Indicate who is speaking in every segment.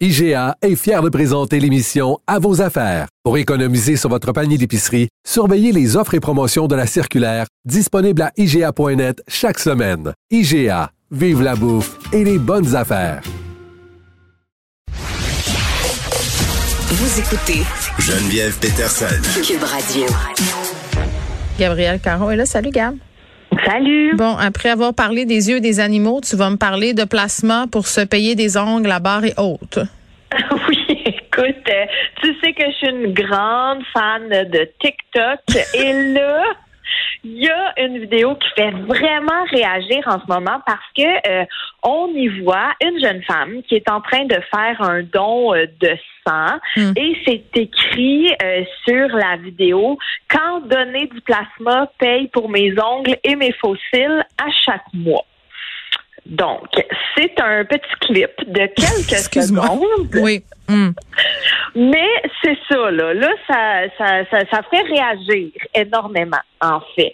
Speaker 1: IGA est fier de présenter l'émission À vos affaires. Pour économiser sur votre panier d'épicerie, surveillez les offres et promotions de la circulaire disponible à IGA.net chaque semaine. IGA, vive la bouffe et les bonnes affaires.
Speaker 2: Vous écoutez
Speaker 3: Geneviève Peterson.
Speaker 2: Cube Radio.
Speaker 4: Gabriel Caron est là. Salut, Gab.
Speaker 5: Salut.
Speaker 4: Bon, après avoir parlé des yeux des animaux, tu vas me parler de placement pour se payer des ongles à barre et haute.
Speaker 5: Oui, écoute, euh, tu sais que je suis une grande fan de TikTok et là, une vidéo qui fait vraiment réagir en ce moment parce que euh, on y voit une jeune femme qui est en train de faire un don euh, de sang
Speaker 4: Hmm.
Speaker 5: et c'est écrit euh, sur la vidéo quand donner du plasma paye pour mes ongles et mes fossiles à chaque mois. Donc, c'est un petit clip de quelques secondes.
Speaker 4: Oui. Hmm.
Speaker 5: Mais c'est ça, là. Là, ça, ça, ça, ça fait réagir énormément, en fait,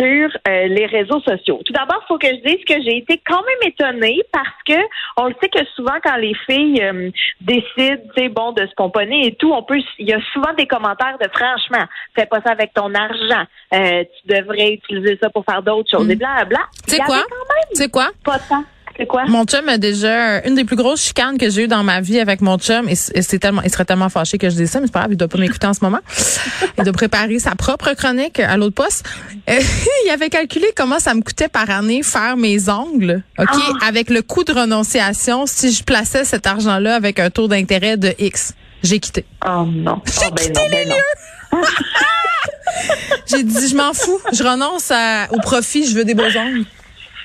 Speaker 5: sur euh, les réseaux sociaux. Tout d'abord, il faut que je dise que j'ai été quand même étonnée parce que on le sait que souvent, quand les filles euh, décident, tu bon, de se pomponner et tout, on peut, il y a souvent des commentaires de franchement, fais pas ça avec ton argent. Euh, tu devrais utiliser ça pour faire d'autres choses. Et bla, bla.
Speaker 4: Tu sais quoi? Tu sais quoi?
Speaker 5: pas tant. C'est quoi?
Speaker 4: Mon chum a déjà une des plus grosses chicanes que j'ai eues dans ma vie avec mon chum et c'est tellement il serait tellement fâché que je dise ça mais c'est pas grave, il doit pas m'écouter en ce moment. Il doit préparer sa propre chronique à l'autre poste. Euh, il avait calculé comment ça me coûtait par année faire mes ongles, OK, avec le coût de renonciation si je plaçais cet argent-là avec un taux d'intérêt de X. J'ai quitté.
Speaker 5: Oh non. Oh, ben non, ben non.
Speaker 4: J'ai dit je m'en fous, je renonce à- au profit, je veux des beaux ongles.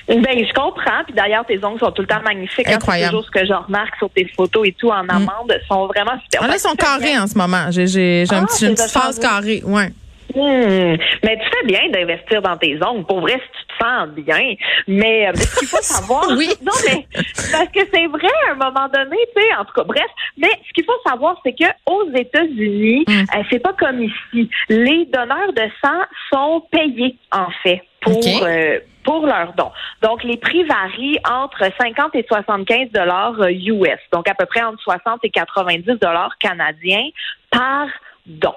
Speaker 5: Ben, je comprends. Puis d'ailleurs, tes ongles sont tout le temps magnifiques. hein.
Speaker 4: Incroyable.
Speaker 5: C'est toujours ce que je remarque sur tes photos et tout en amande. sont vraiment super.
Speaker 4: Là, ils sont carrés en ce moment. J'ai j'ai j'ai un
Speaker 5: Ah,
Speaker 4: petit, une petite phase carrée, ouais.
Speaker 5: Hmm. Mais tu fais bien d'investir dans tes ongles. Pour vrai, si tu te sens bien. Mais euh, ce qu'il faut savoir.
Speaker 4: Oui.
Speaker 5: Non, mais parce que c'est vrai à un moment donné, tu sais, en tout cas, bref. Mais ce qu'il faut savoir, c'est que aux États-Unis,
Speaker 4: Hmm.
Speaker 5: euh, c'est pas comme ici. Les donneurs de sang sont payés, en fait, pour. Euh, pour leurs dons. Donc, les prix varient entre 50 et 75 dollars US, donc à peu près entre 60 et 90 dollars canadiens par don.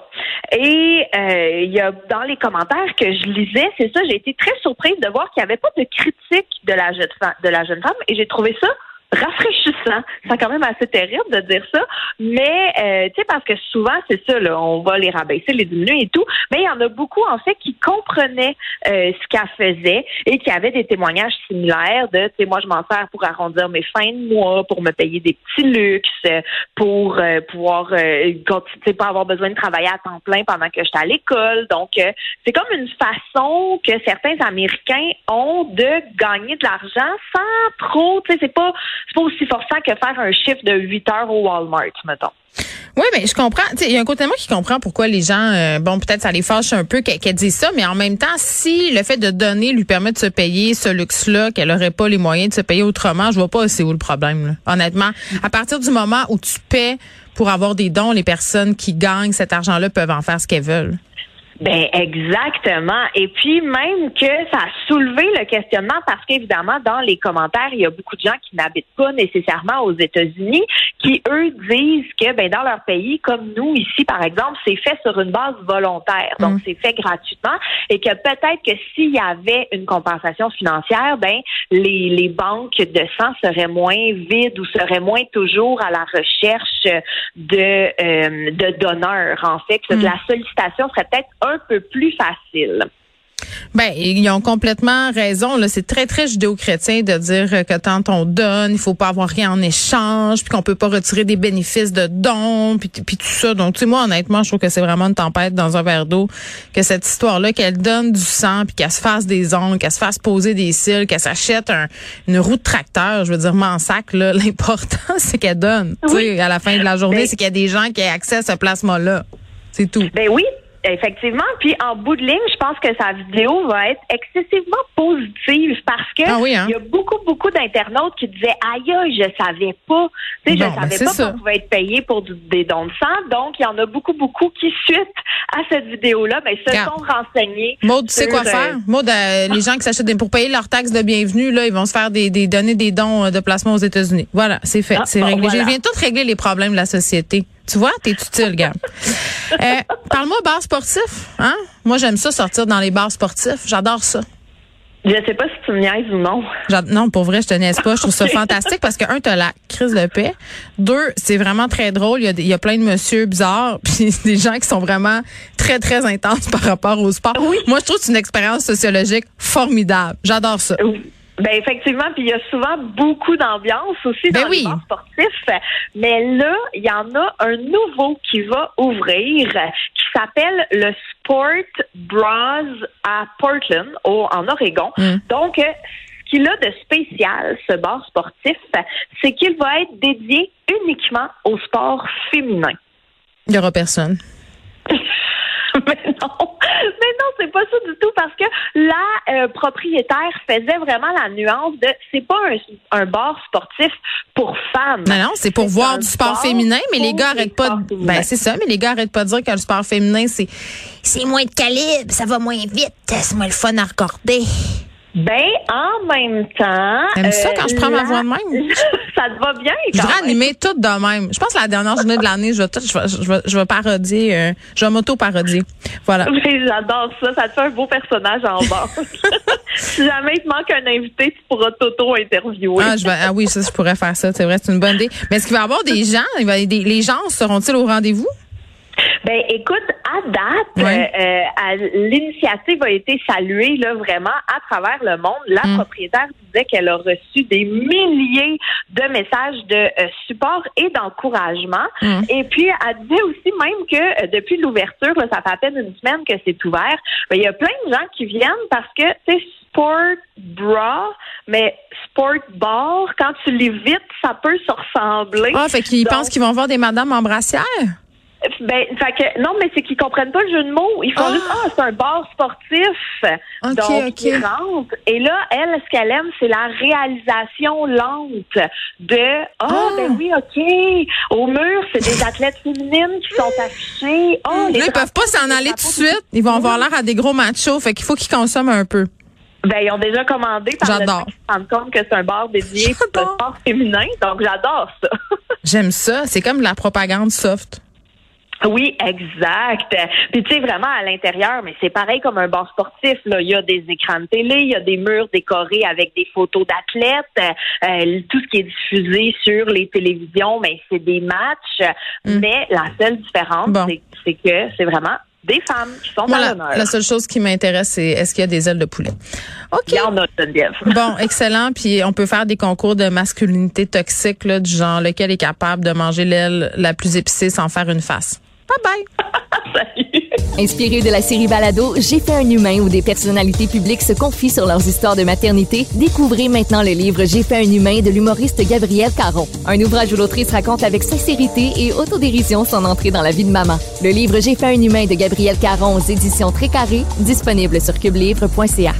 Speaker 5: Et euh, il y a dans les commentaires que je lisais, c'est ça, j'ai été très surprise de voir qu'il n'y avait pas de critique de la jeune femme, de la jeune femme, et j'ai trouvé ça rafraîchissant. C'est quand même assez terrible de dire ça, mais euh, tu sais parce que souvent c'est ça là, on va les rabaisser, les diminuer et tout, mais il y en a beaucoup en fait qui comprenaient euh, ce qu'elle faisait et qui avaient des témoignages similaires de tu sais moi je m'en sers pour arrondir mes fins de mois, pour me payer des petits luxes, pour euh, pouvoir euh, continuer, pas avoir besoin de travailler à temps plein pendant que j'étais à l'école. Donc euh, c'est comme une façon que certains Américains ont de gagner de l'argent sans trop, tu sais, c'est pas c'est pas aussi forçant que faire un chiffre de 8 heures au Walmart, mettons.
Speaker 4: Oui, mais je comprends. Il y a un côté de moi qui comprend pourquoi les gens, euh, bon, peut-être ça les fâche un peu qu'elle qu'elle dise ça, mais en même temps, si le fait de donner lui permet de se payer ce luxe-là, qu'elle aurait pas les moyens de se payer autrement, je vois pas c'est où le problème. Honnêtement, à partir du moment où tu paies pour avoir des dons, les personnes qui gagnent cet argent-là peuvent en faire ce qu'elles veulent.
Speaker 5: Ben exactement. Et puis même que ça a soulevé le questionnement parce qu'évidemment dans les commentaires il y a beaucoup de gens qui n'habitent pas nécessairement aux États-Unis qui eux disent que ben dans leur pays comme nous ici par exemple c'est fait sur une base volontaire donc
Speaker 4: Mm.
Speaker 5: c'est fait gratuitement et que peut-être que s'il y avait une compensation financière ben les les banques de sang seraient moins vides ou seraient moins toujours à la recherche de euh, de donneurs en fait que
Speaker 4: Mm.
Speaker 5: la sollicitation serait peut-être un peu plus facile.
Speaker 4: Ben, ils ont complètement raison. Là, c'est très très judéo-chrétien de dire que quand on donne, il faut pas avoir rien en échange, puis qu'on peut pas retirer des bénéfices de dons, puis, puis tout ça. Donc, tu sais, moi, honnêtement, je trouve que c'est vraiment une tempête dans un verre d'eau. Que cette histoire-là, qu'elle donne du sang, puis qu'elle se fasse des ongles, qu'elle se fasse poser des cils, qu'elle s'achète un, une roue de tracteur, je veux dire, m'en sac. Là, l'important, c'est qu'elle donne. Tu sais, à la fin de la journée, c'est qu'il y a des gens qui aient accès à ce plasma-là. C'est tout.
Speaker 5: Ben oui, Effectivement. Puis en bout de ligne, je pense que sa vidéo va être excessivement positive parce que
Speaker 4: Ah oui, hein?
Speaker 5: il y a beaucoup, beaucoup d'internautes qui disaient Aïe, aïe, je savais pas. Tu sais, je
Speaker 4: ben,
Speaker 5: savais pas qu'on pouvait être payé pour du- des dons de sang. Donc, il y en a beaucoup, beaucoup qui, suite à cette vidéo-là, ben, se sont renseignés.
Speaker 4: Maud, tu sais quoi
Speaker 5: euh,
Speaker 4: faire? Maud, euh, les gens qui s'achètent des, pour payer leur taxe de bienvenue, là, ils vont se faire des, des donner des dons euh, de placement aux États-Unis. Voilà, c'est fait,
Speaker 5: Ah,
Speaker 4: c'est
Speaker 5: bon,
Speaker 4: réglé.
Speaker 5: voilà.
Speaker 4: Je viens tout régler les problèmes de la société. Tu vois, t'es utile, gars. euh, Parle-moi bar sportif, hein? Moi, j'aime ça sortir dans les bars sportifs. J'adore ça.
Speaker 5: Je sais pas si tu me niaises ou non.
Speaker 4: Non, pour vrai, je te niaise pas. Je trouve ça fantastique parce que, un, t'as la crise de paix. Deux, c'est vraiment très drôle. Il y, a des- il y a plein de monsieur bizarres puis des gens qui sont vraiment très, très intenses par rapport au sport.
Speaker 5: Oui.
Speaker 4: Moi, je trouve que c'est une expérience sociologique formidable. J'adore ça.
Speaker 5: Ben effectivement, puis il y a souvent beaucoup d'ambiance aussi
Speaker 4: Ben
Speaker 5: dans
Speaker 4: oui.
Speaker 5: les bars sportifs. Mais là, il y en a un nouveau qui va ouvrir, qui s'appelle le Sport Bras à Portland, au, en Oregon.
Speaker 4: Mm.
Speaker 5: Donc, euh, ce qu'il a de spécial, ce bar sportif, c'est qu'il va être dédié uniquement au sport féminin.
Speaker 4: Il y aura personne.
Speaker 5: mais non, mais non, c'est pas ça du tout parce que la euh, propriétaire faisait vraiment la nuance de c'est pas un, un bar sportif pour femmes.
Speaker 4: Non, non, c'est pour voir du sport
Speaker 5: sport
Speaker 4: féminin, mais les gars arrêtent pas de, ben, c'est ça, mais les gars arrêtent pas de dire que le sport féminin, c'est, c'est moins de calibre, ça va moins vite, c'est moins le fun à recorder.
Speaker 5: Ben en même temps, euh,
Speaker 4: T'aimes ça quand je prends ma voix de même?
Speaker 5: Ça te va bien
Speaker 4: Je
Speaker 5: quand
Speaker 4: voudrais
Speaker 5: même.
Speaker 4: animer tout de même. Je pense que la dernière journée de l'année, je vais tout, je vais, je vais, je vais parodier, euh, je vais m'auto-parodier. Voilà.
Speaker 5: Oui, J'adore ça. Ça te fait un beau personnage en bas. si jamais il te manque un invité, tu pourras t'auto-interviewer.
Speaker 4: Ah, je vais, ah oui, ça, je pourrais faire ça. C'est vrai, c'est une bonne idée. Mais est-ce qu'il va y avoir des gens, des- les gens seront-ils au rendez-vous?
Speaker 5: Ben, écoute, à date,
Speaker 4: Ouais.
Speaker 5: euh, euh, l'initiative a été saluée là vraiment à travers le monde. La
Speaker 4: Mm.
Speaker 5: propriétaire disait qu'elle a reçu des milliers de messages de euh, support et d'encouragement.
Speaker 4: Mm.
Speaker 5: Et puis, elle disait aussi même que depuis l'ouverture, là, ça fait à peine une semaine que c'est ouvert. ben, il y a plein de gens qui viennent parce que c'est sport bra, mais sport bar, quand tu lis vite, ça peut se ressembler.
Speaker 4: Ah, fait qu'ils pensent qu'ils vont voir des madames en brassière?
Speaker 5: Ben, fait que, non, mais c'est qu'ils comprennent pas le jeu de mots. Ils font
Speaker 4: Ah!
Speaker 5: juste, ah, c'est un bar sportif.
Speaker 4: Ok,
Speaker 5: Donc,
Speaker 4: ok.
Speaker 5: ils rentrent. Et là, elle, ce qu'elle aime, c'est la réalisation lente de, ah,
Speaker 4: Ah!
Speaker 5: ben oui, OK. Au mur, c'est des athlètes féminines qui sont affichées. Les
Speaker 4: Là, ils peuvent pas s'en aller tout de suite. Ils vont avoir l'air à des gros machos. Fait qu'il faut qu'ils consomment un peu.
Speaker 5: Ben, ils ont déjà commandé par
Speaker 4: J'adore.
Speaker 5: se rendent compte que c'est un bar dédié
Speaker 4: J'adore.
Speaker 5: sport féminin. Donc, j'adore ça.
Speaker 4: J'aime ça. C'est comme de la propagande soft.
Speaker 5: Oui, exact. Puis tu sais vraiment à l'intérieur, mais c'est pareil comme un bar sportif. Là, il y a des écrans de télé, il y a des murs décorés avec des photos d'athlètes, euh, tout ce qui est diffusé sur les télévisions, mais c'est des matchs. Mais la seule différence,
Speaker 4: Mm. Bon.
Speaker 5: c'est, que c'est vraiment des femmes qui sont
Speaker 4: Moi,
Speaker 5: à
Speaker 4: la,
Speaker 5: l'honneur.
Speaker 4: la seule chose qui m'intéresse, c'est est-ce qu'il y a des ailes de poulet? OK.
Speaker 5: Il y en a, Geneviève.
Speaker 4: Bon, excellent. Puis on peut faire des concours de masculinité toxique, là, du genre lequel est capable de manger l'aile la plus épicée sans faire une face? Bye bye.
Speaker 5: Salut.
Speaker 6: Inspiré de la série Balado, J'ai fait un humain où des personnalités publiques se confient sur leurs histoires de maternité, découvrez maintenant le livre J'ai fait un humain de l'humoriste Gabriel Caron. Un ouvrage où l'autrice raconte avec sincérité et autodérision son entrée dans la vie de maman. Le livre J'ai fait un humain de Gabriel Caron aux éditions Très Carré, disponible sur cubelivre.ca.